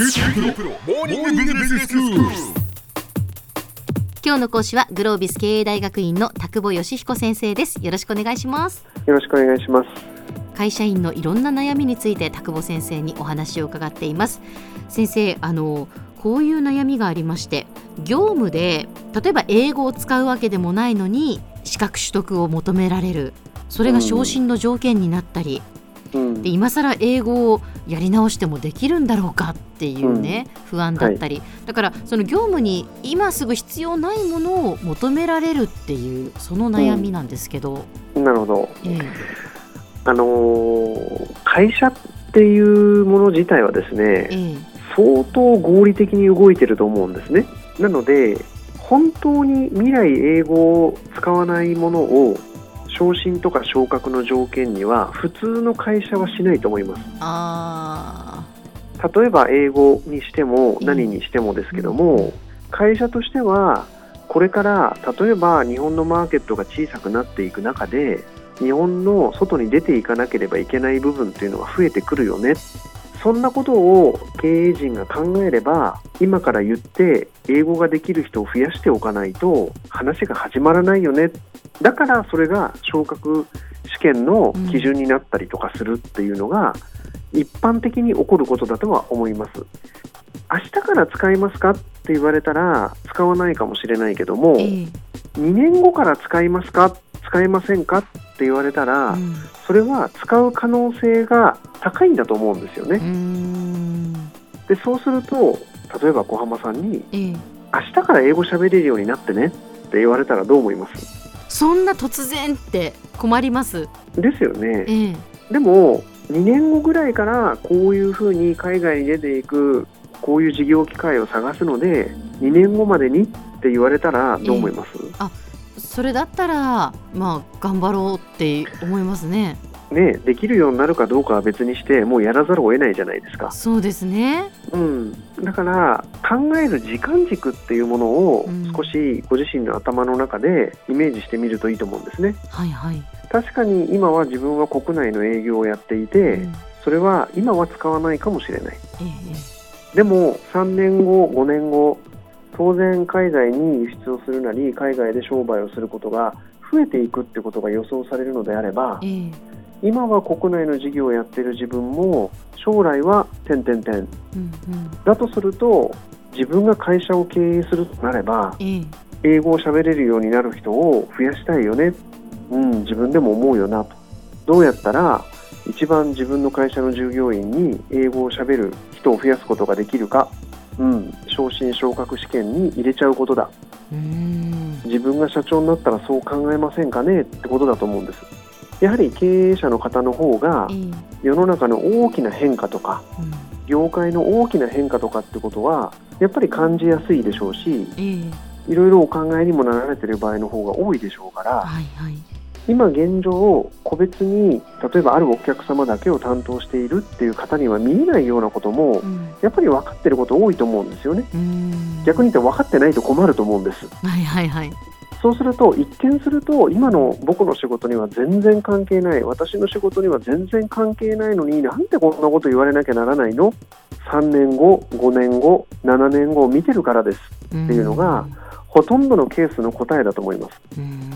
今日の講師はグロービス経営大学院の田久保義彦先生です。よろしくお願いします。よろしくお願いします。会社員のいろんな悩みについて田久保先生にお話を伺っています。先生あのこういう悩みがありまして業務で例えば英語を使うわけでもないのに資格取得を求められる。それが昇進の条件になったり、うん。で今更英語をやり直してもできるんだろうかっていうね、不安だったり、だからその業務に今すぐ必要ないものを求められるっていうその悩みなんですけど、なるほど。ええ。あのー会社っていうもの自体はですね、ええ。相当合理的に動いてると思うんですね。なので、本当に未来英語を使わないものを昇進とか昇格の条件には普通の会社はしないと思います。あ例えば英語にしてもうん何にしてもですけども、会社としてはこれから例えば日本のマーケットが小さくなっていく中で日本の外に出ていかなければいけない部分っていうのが増えてくるよねそんなことを経営陣が考えれば今から言って英語ができる人を増やしておかないと話が始まらないよね。だからそれが昇格試験の基準になったりとかするっていうのが一般的に起こることだとは思います。明日から使いますかって言われたら使わないかもしれないけどもあ、ええ。2年後から使いますか？使えませんか？って言われたら、うん。それは使う可能性が高いんだと思うんですよね。でそうすると例えば小浜さんにええ。明日から英語喋れるようになってねって言われたらどう思います？そんな突然って困ります？ですよね。ええ。でも2年後ぐらいからこういうふうに海外に出ていくこういう事業機会を探すので2年後までにって言われたらどう思います、それだったらまあ頑張ろうって思いますね。ねできるようになるかどうかは別にしてもうやらざるを得ないじゃないですか、そうですね。うん、だから考える時間軸っていうものをうん。少しご自身の頭の中でイメージしてみるといいと思うんですね。はいはい。確かに今は自分は国内の営業をやっていて、うん。それは今は使わないかもしれない。ええでも3年後、5年後、当然海外に輸出をするなり、海外で商売をすることが増えていくってことが予想されるのであればええ、え今は国内の事業をやっている自分も、将来は点々点。うんうん。だとすると、自分が会社を経営するとなれば、ええ。英語を喋れるようになる人を増やしたいよね、うん、自分でも思うよなと。どうやったら一番自分の会社の従業員に英語を喋る人を増やすことができるか、うん、昇進昇格試験に入れちゃうことだ。うーん。自分が社長になったらそう考えませんかねってことだと思うんです。やはり経営者の方の方がええ世の中の大きな変化とかうん。業界の大きな変化とかってことはやっぱり感じやすいでしょうしええ。いろいろお考えにもなられている場合の方が多いでしょうからはいはい今現状個別に例えばあるお客様だけを担当しているっていう方には見えないようなこともうん。やっぱり分かってること多いと思うんですよね。逆に言って分かってないと困ると思うんです。はいはい。はいそうすると一見すると今の僕の仕事には全然関係ない私の仕事には全然関係ないのになんでこんなこと言われなきゃならないの？3年後5年後7年後を見てるからです。っていうのがほとんどのケースの答えだと思います。うーん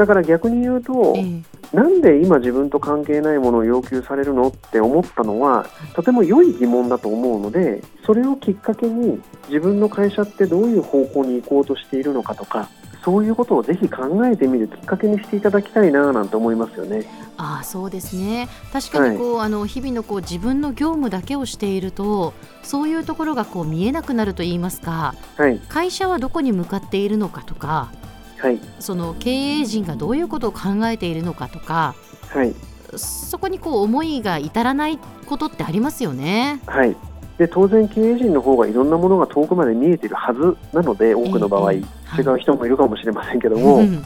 だから逆に言うと、ええ。なんで今自分と関係ないものを要求されるのって思ったのはとても良い疑問だと思うのでそれをきっかけに自分の会社ってどういう方向に行こうとしているのかとかそういうことをぜひ考えてみるきっかけにしていただきたいななんて思いますよね。ああそうですね。確かにこう、あの日々のこう自分の業務だけをしているとそういうところがこう見えなくなると言いますかはい、会社はどこに向かっているのかとかはい、その経営陣がどういうことを考えているのかとかはい、そこにこう思いが至らないことってありますよね。はい。で当然経営陣の方がいろんなものが遠くまで見えているはずなので多くの場合、ええ違う人もいるかもしれませんけども、うん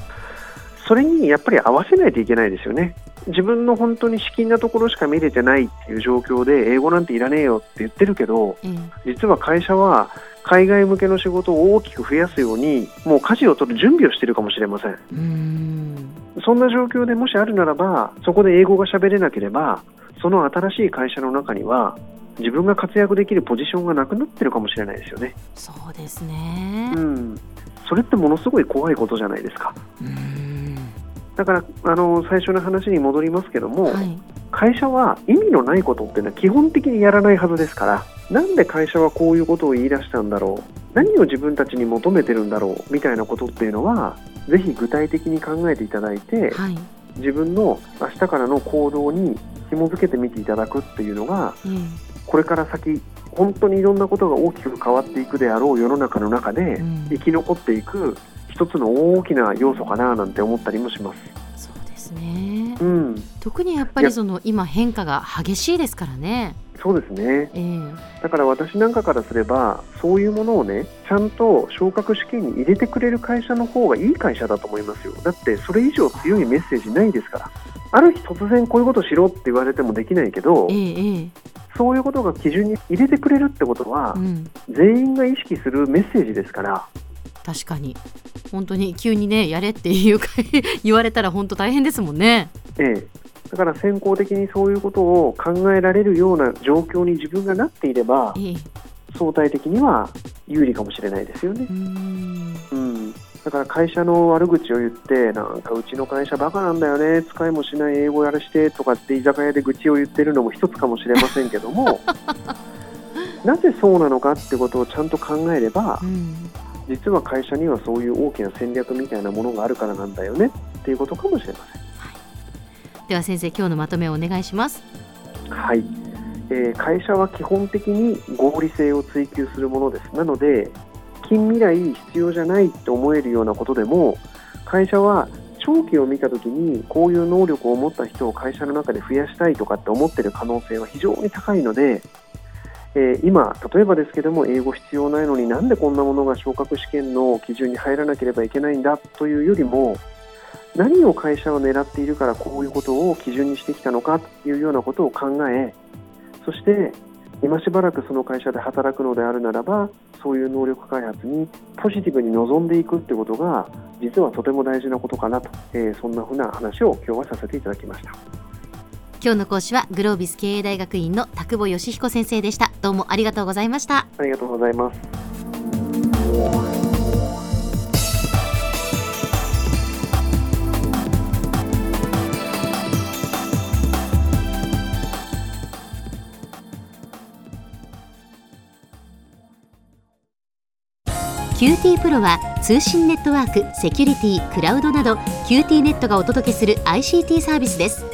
それにやっぱり合わせないといけないですよね。自分の本当に資金なところしか見れてないっていう状況で英語なんていらねえよって言ってるけどええ実は会社は海外向けの仕事を大きく増やすようにもう舵を取る準備をしているかもしれません。そんな状況でもしあるならばそこで英語が喋れなければその新しい会社の中には自分が活躍できるポジションがなくなってるかもしれないですよね。そうですね。うん、それってものすごい怖いことじゃないですか。うんだからあの最初の話に戻りますけども、はい。会社は意味のないことっていうのは基本的にやらないはずですからなんで会社はこういうことを言い出したんだろう何を自分たちに求めてるんだろうみたいなことっていうのはぜひ具体的に考えていただいてはい。自分の明日からの行動に紐づけてみていただくっていうのがえこれから先本当にいろんなことが大きく変わっていくであろう世の中の中でうん。生き残っていく一つの大きな要素かななんて思ったりもします。そうですね。うん、特にやっぱりその今変化が激しいですからね。そうですね。ええ。だから私なんかからすればそういうものをねちゃんと昇格試験に入れてくれる会社の方がいい会社だと思いますよ。だってそれ以上強いメッセージないですから。ある日突然こういうことしろって言われてもできないけどええええ。そういうことが基準に入れてくれるってことはうん。全員が意識するメッセージですから。確かに本当に急にねやれっていうか言われたら本当大変ですもんね。ええ。だから先行的にそういうことを考えられるような状況に自分がなっていればええ。相対的には有利かもしれないですよね。う。ーん。うん、だから会社の悪口を言って、なんかうちの会社バカなんだよね、使いもしない英語やらしてとかって居酒屋で愚痴を言ってるのも一つかもしれませんけども、なぜそうなのかってことをちゃんと考えればう、ん実は会社にはそういう大きな戦略みたいなものがあるからなんだよねっていうことかもしれません。では先生今日のまとめをお願いしますはい、えー会社は基本的に合理性を追求するものです。なので、近未来必要じゃないと思えるようなことでも、会社は長期を見たときに、こういう能力を持った人を会社の中で増やしたいとかって思ってる可能性は非常に高いので、えー今、例えばですけども、英語必要ないのになんでこんなものが昇格試験の基準に入らなければいけないんだというよりも、何を会社は狙っているからこういうことを基準にしてきたのかというようなことを考え、そして今しばらくその会社で働くのであるならば、そういう能力開発にポジティブに臨んでいくってことが、実はとても大事なことかなと、えーそんなふうな話を今日はさせていただきました。今日の講師はグロービス経営大学院の田久保義彦先生でしたどうもありがとうございましたありがとうございます。QT プロは通信ネットワーク、セキュリティ、クラウドなど QT ネットがお届けする ICT サービスです